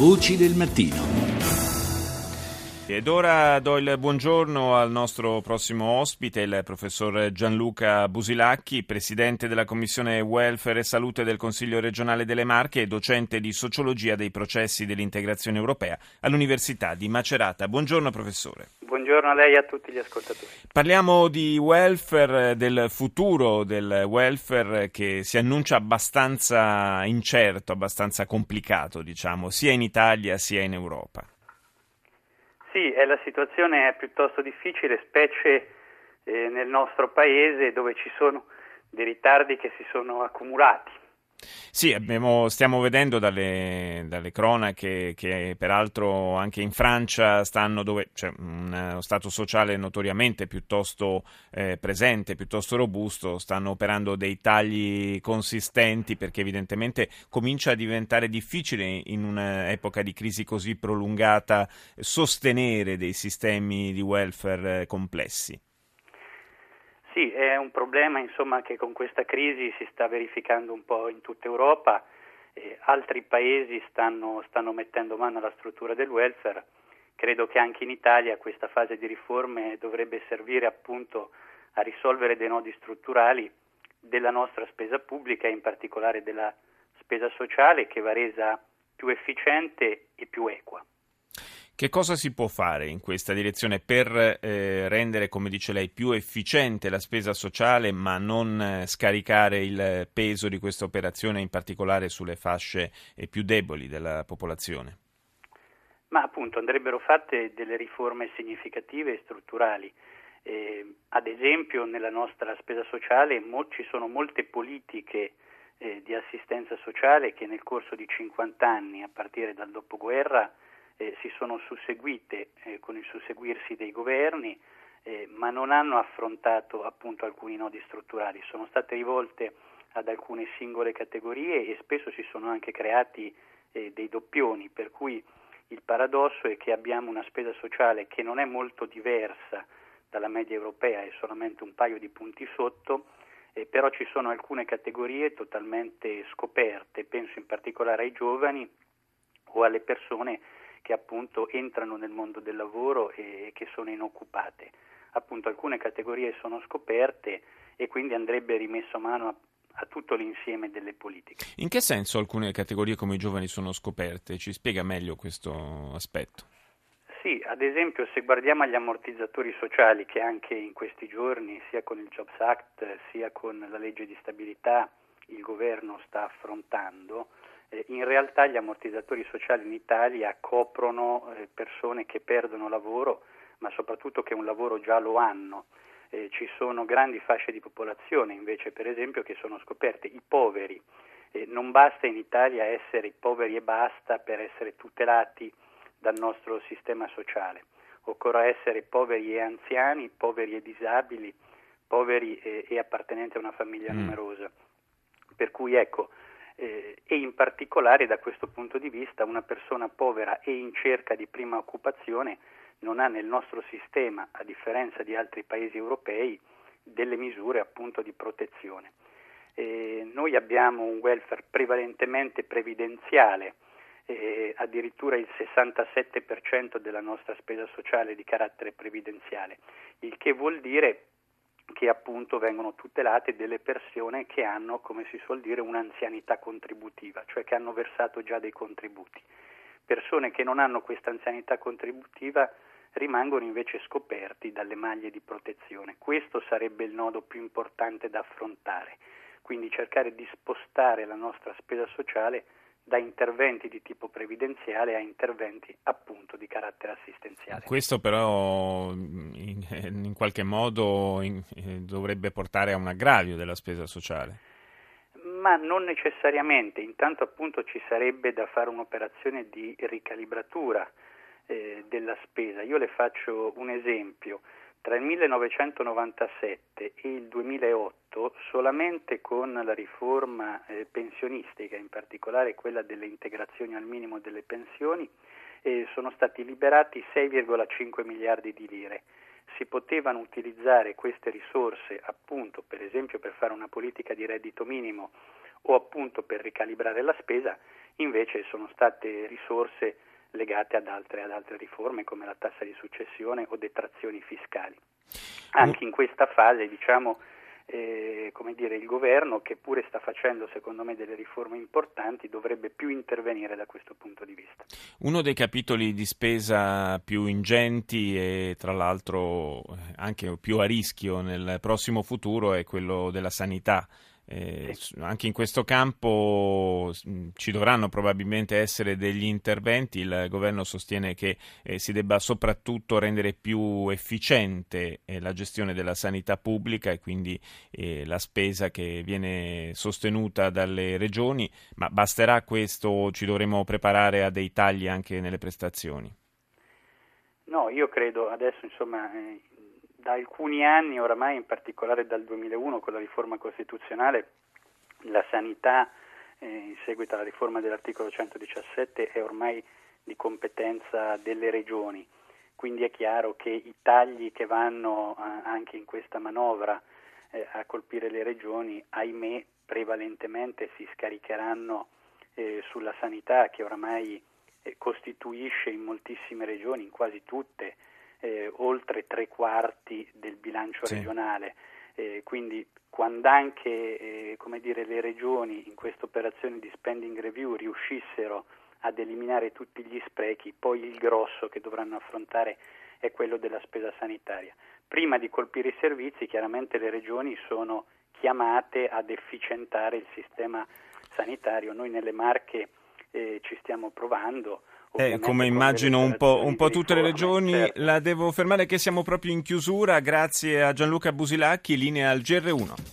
Voci del mattino. Ed ora do il buongiorno al nostro prossimo ospite, il professor Gianluca Busilacchi, presidente della Commissione Welfare e Salute del Consiglio regionale delle Marche e docente di sociologia dei processi dell'integrazione europea all'Università di Macerata. Buongiorno professore. Buongiorno a lei e a tutti gli ascoltatori. Parliamo di welfare, del futuro del welfare che si annuncia abbastanza incerto, abbastanza complicato, diciamo, sia in Italia sia in Europa. Sì, la situazione è piuttosto difficile, specie eh, nel nostro paese dove ci sono dei ritardi che si sono accumulati. Sì, abbiamo, stiamo vedendo dalle, dalle, cronache che peraltro anche in Francia stanno dove c'è uno stato sociale notoriamente piuttosto eh, presente, piuttosto robusto, stanno operando dei tagli consistenti perché evidentemente comincia a diventare difficile in un'epoca di crisi così prolungata sostenere dei sistemi di welfare complessi. Sì, è un problema insomma, che con questa crisi si sta verificando un po' in tutta Europa, eh, altri paesi stanno, stanno mettendo mano alla struttura del welfare, credo che anche in Italia questa fase di riforme dovrebbe servire appunto a risolvere dei nodi strutturali della nostra spesa pubblica e in particolare della spesa sociale che va resa più efficiente e più equa. Che cosa si può fare in questa direzione per eh, rendere, come dice lei, più efficiente la spesa sociale, ma non eh, scaricare il peso di questa operazione, in particolare sulle fasce eh, più deboli della popolazione? Ma appunto andrebbero fatte delle riforme significative e strutturali. Eh, ad esempio nella nostra spesa sociale mo- ci sono molte politiche eh, di assistenza sociale che nel corso di 50 anni, a partire dal dopoguerra, eh, si sono susseguite eh, con il susseguirsi dei governi, eh, ma non hanno affrontato appunto alcuni nodi strutturali, sono state rivolte ad alcune singole categorie e spesso si sono anche creati eh, dei doppioni, per cui il paradosso è che abbiamo una spesa sociale che non è molto diversa dalla media europea, è solamente un paio di punti sotto, eh, però ci sono alcune categorie totalmente scoperte, penso in particolare ai giovani o alle persone che appunto entrano nel mondo del lavoro e che sono inoccupate. Appunto alcune categorie sono scoperte e quindi andrebbe rimesso mano a, a tutto l'insieme delle politiche. In che senso alcune categorie come i giovani sono scoperte? Ci spiega meglio questo aspetto? Sì, ad esempio se guardiamo agli ammortizzatori sociali che anche in questi giorni, sia con il Jobs Act sia con la legge di stabilità, il governo sta affrontando, in realtà gli ammortizzatori sociali in Italia coprono eh, persone che perdono lavoro, ma soprattutto che un lavoro già lo hanno. Eh, ci sono grandi fasce di popolazione invece, per esempio, che sono scoperte, i poveri. Eh, non basta in Italia essere poveri e basta per essere tutelati dal nostro sistema sociale. Occorre essere poveri e anziani, poveri e disabili, poveri e, e appartenenti a una famiglia mm. numerosa. Per cui ecco, eh, e in particolare da questo punto di vista una persona povera e in cerca di prima occupazione non ha nel nostro sistema, a differenza di altri paesi europei, delle misure appunto di protezione. Eh, noi abbiamo un welfare prevalentemente previdenziale, eh, addirittura il 67% della nostra spesa sociale di carattere previdenziale, il che vuol dire che appunto vengono tutelate delle persone che hanno, come si suol dire, un'anzianità contributiva, cioè che hanno versato già dei contributi. Persone che non hanno questa anzianità contributiva rimangono invece scoperti dalle maglie di protezione. Questo sarebbe il nodo più importante da affrontare, quindi cercare di spostare la nostra spesa sociale da interventi di tipo previdenziale a interventi appunto di carattere assistenziale. Questo però in, in qualche modo in, eh, dovrebbe portare a un aggravio della spesa sociale. Ma non necessariamente, intanto appunto ci sarebbe da fare un'operazione di ricalibratura eh, della spesa. Io le faccio un esempio. Tra il 1997 e il 2008, solamente con la riforma eh, pensionistica, in particolare quella delle integrazioni al minimo delle pensioni, eh, sono stati liberati 6,5 miliardi di lire. Si potevano utilizzare queste risorse appunto, per esempio, per fare una politica di reddito minimo o appunto per ricalibrare la spesa invece sono state risorse legate ad altre, ad altre riforme come la tassa di successione o detrazioni fiscali. Anche in questa fase diciamo eh, come dire, il governo, che pure sta facendo secondo me delle riforme importanti, dovrebbe più intervenire da questo punto di vista. Uno dei capitoli di spesa più ingenti e tra l'altro anche più a rischio nel prossimo futuro è quello della sanità. Eh, anche in questo campo ci dovranno probabilmente essere degli interventi. Il governo sostiene che eh, si debba soprattutto rendere più efficiente eh, la gestione della sanità pubblica e quindi eh, la spesa che viene sostenuta dalle regioni, ma basterà questo o ci dovremo preparare a dei tagli anche nelle prestazioni? No, io credo adesso insomma eh, da alcuni anni, oramai in particolare dal 2001 con la riforma costituzionale, la sanità eh, in seguito alla riforma dell'articolo 117 è ormai di competenza delle regioni, quindi è chiaro che i tagli che vanno eh, anche in questa manovra eh, a colpire le regioni, ahimè, prevalentemente si scaricheranno eh, sulla sanità che oramai eh, costituisce in moltissime regioni, in quasi tutte, eh, oltre tre quarti del bilancio sì. regionale. Eh, quindi quando anche eh, dire, le regioni in questa operazione di spending review riuscissero ad eliminare tutti gli sprechi, poi il grosso che dovranno affrontare è quello della spesa sanitaria. Prima di colpire i servizi, chiaramente le regioni sono chiamate ad efficientare il sistema sanitario. Noi nelle Marche eh, ci stiamo provando, eh, come immagino un po', un po', tutte le regioni, certo. la devo fermare che siamo proprio in chiusura. Grazie a Gianluca Busilacchi, linea al GR1.